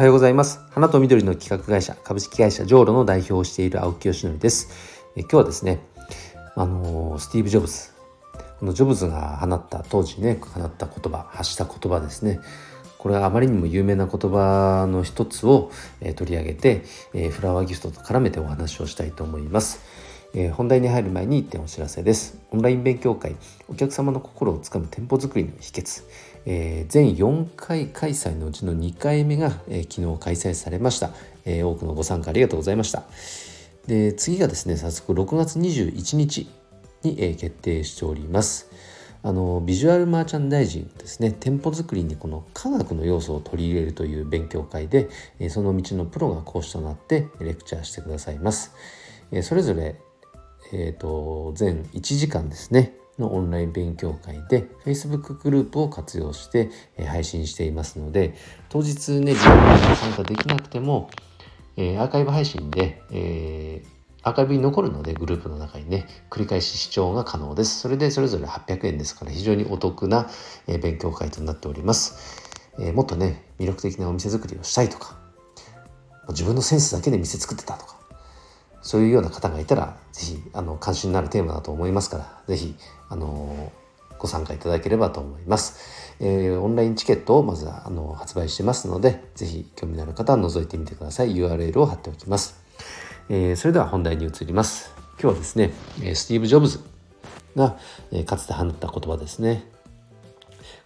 おはようございます。花と緑の企画会社株式会社ジョーロの代表をしている青木よしのりです。え今日はですねあのスティーブ・ジョブズ。このジョブズが放った当時ね放った言葉発した言葉ですね。これはあまりにも有名な言葉の一つを、え取り上げて、えフラワーギフトと絡めてお話をしたいと思います。え、本題に入る前に1点お知らせです。オンライン勉強会、お客様の心をつかむ店舗作りの秘訣、えー、全4回開催のうちの2回目が、えー、昨日開催されました、え多くのご参加ありがとうございました。で次がですね、早速6月21日に、え決定しております。あのビジュアルマーチャンダイジングですね店舗作りにこの科学の要素を取り入れるという勉強会でその道のプロが講師となってレクチャーしてくださいますそれぞれ、えーと、全1時間ですねのオンライン勉強会で Facebook グループを活用して配信していますので当日ね自分が参加できなくてもアーカイブ配信で、えーアーカイブに残るのでグループの中にね繰り返し視聴が可能です。それでそれぞれ800円ですから非常にお得な、勉強会となっております、えもっとね魅力的なお店作りをしたいとか自分のセンスだけで店作ってたとかそういうような方がいたら是非あの関心のあるテーマだと思いますから是非あのご参加いただければと思います。えー、オンラインチケットをまずはあの発売してますので、是非興味のある方は覗いてみてください。URL を貼っておきます。えー、それでは本題に移ります。今日はですね、スティーブ・ジョブズが、えかつて放った言葉ですね。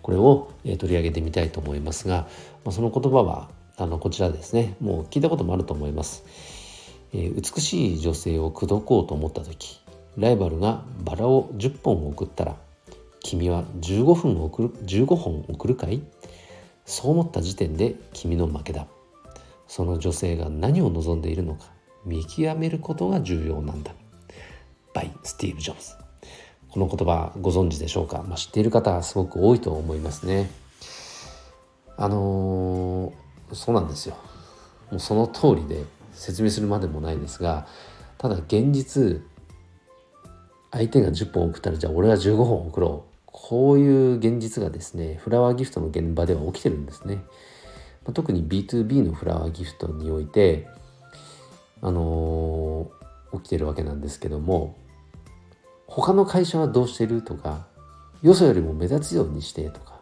これを、え取り上げてみたいと思いますが、まあ、その言葉はあのこちらですね。もう聞いたこともあると思います。え、美しい女性を口説こうと思った時、ライバルがバラを10本送ったら、君は15分送る15本送るかい？そう思った時点で君の負けだ。その女性が何を望んでいるのか見極めることが重要なんだ。 by スティーブ・ジョブズ。この言葉ご存知でしょうか、まあ、知っている方はすごく多いと思いますね。あのー、そうなんですよ。もうその通りで説明するまでもないですがただ現実相手が10本送ったらじゃあ俺は15本送ろうこういう現実がですねフラワーギフトの現場では起きてるんですね。ま、特に B2B のフラワーギフトにおいてあのー、起きてるわけなんですけども他の会社はどうしてるとかよそよりも目立つようにしてとか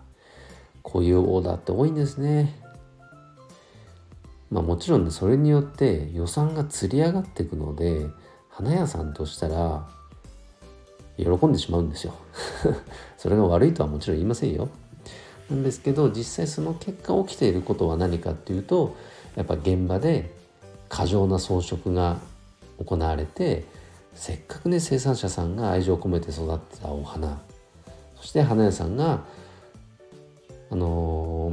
こういうオーダーって多いんですね。まあもちろんねそれによって予算がつり上がっていくので花屋さんとしたら喜んでしまうんですよ。それが悪いとはもちろん言いませんよ。なんですけど実際その結果起きていることは何かっていうとやっぱ現場で過剰な装飾が行われてせっかくね生産者さんが愛情を込めて育てたお花そして花屋さんがあの、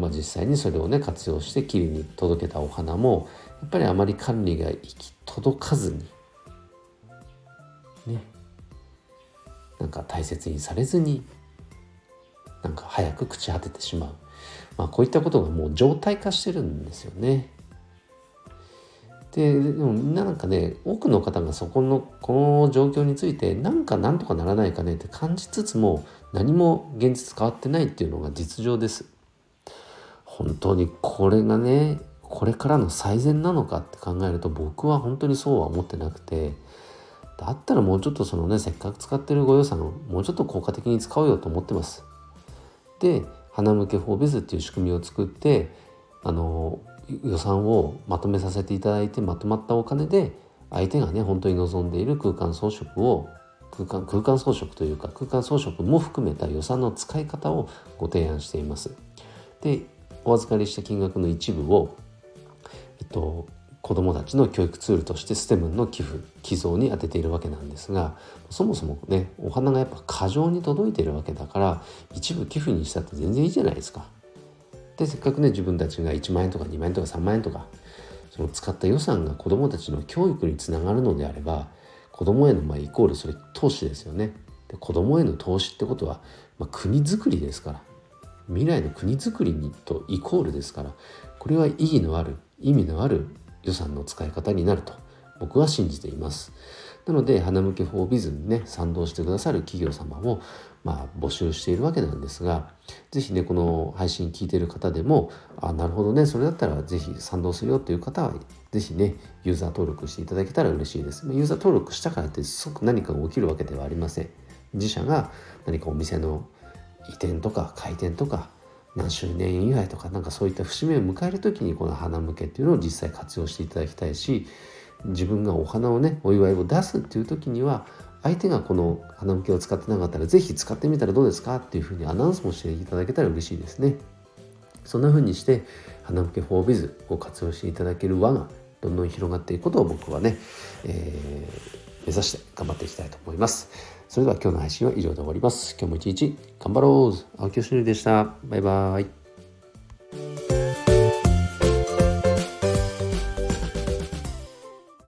あ、実際にそれをね活用してきれいに届けたお花もやっぱりあまり管理が行き届かずにねなんか大切にされずになんか早く朽ち果ててしまう、まあ、こういったことがもう常態化してるんですよね。ででもみんななんかね多くの方がそこのこの状況についてなんかなんとかならないかねって感じつつも何も現実変わってないっていうのが実情です。本当にこれがねこれからの最善なのかって考えると僕は本当にそうは思ってなくてだったらもうちょっとそのねせっかく使ってるご予算をもうちょっと効果的に使おうよと思ってます。で花向けフォービズっていう仕組みを作ってあの予算をまとめさせていただいてまとまったお金で相手がね本当に望んでいる空間装飾を空間空間装飾というか空間装飾も含めた予算の使い方をご提案しています。でお預かりした金額の一部を、えっと、子どもたちの教育ツールとして STEM の寄付寄贈に充てているわけなんですがそもそもねお花がやっぱ過剰に届いているわけだから一部寄付にしたって全然いいじゃないですか。でせっかくね自分たちが1万円とか2万円とか3万円とかその使った予算が子どもたちの教育につながるのであれば子どもへのまあイコールそれ投資ですよね。で子どもへの投資ってことは、まあ、国づくりですから未来の国づくりにとイコールですからこれは意義のある意味のある予算の使い方になると僕は信じています。なので花向けフォービズにね賛同してくださる企業様もまあ、募集しているわけなんですが是非ねこの配信聞いてる方でもあなるほどねそれだったら是非賛同するよという方は是非ねユーザー登録していただけたら嬉しいです。ユーザー登録したからって即何かが起きるわけではありません。自社が何かお店の移転とか開店とか何周年以来とかなんかそういった節目を迎える時にこの花向けっていうのを実際活用していただきたいし自分がお花をねお祝いを出すっていう時には相手がこの花向けを使ってなかったら是非使ってみたらどうですかっていうふうにアナウンスもしていただけたら嬉しいですね。そんな風にして花向け 4biz を活用していただける輪がどんどん広がっていくことを僕はね、えー、目指して頑張っていきたいと思います。それでは今日の配信は以上で終わります。今日も一日頑張ろう青木よしのりでした。バイバイ。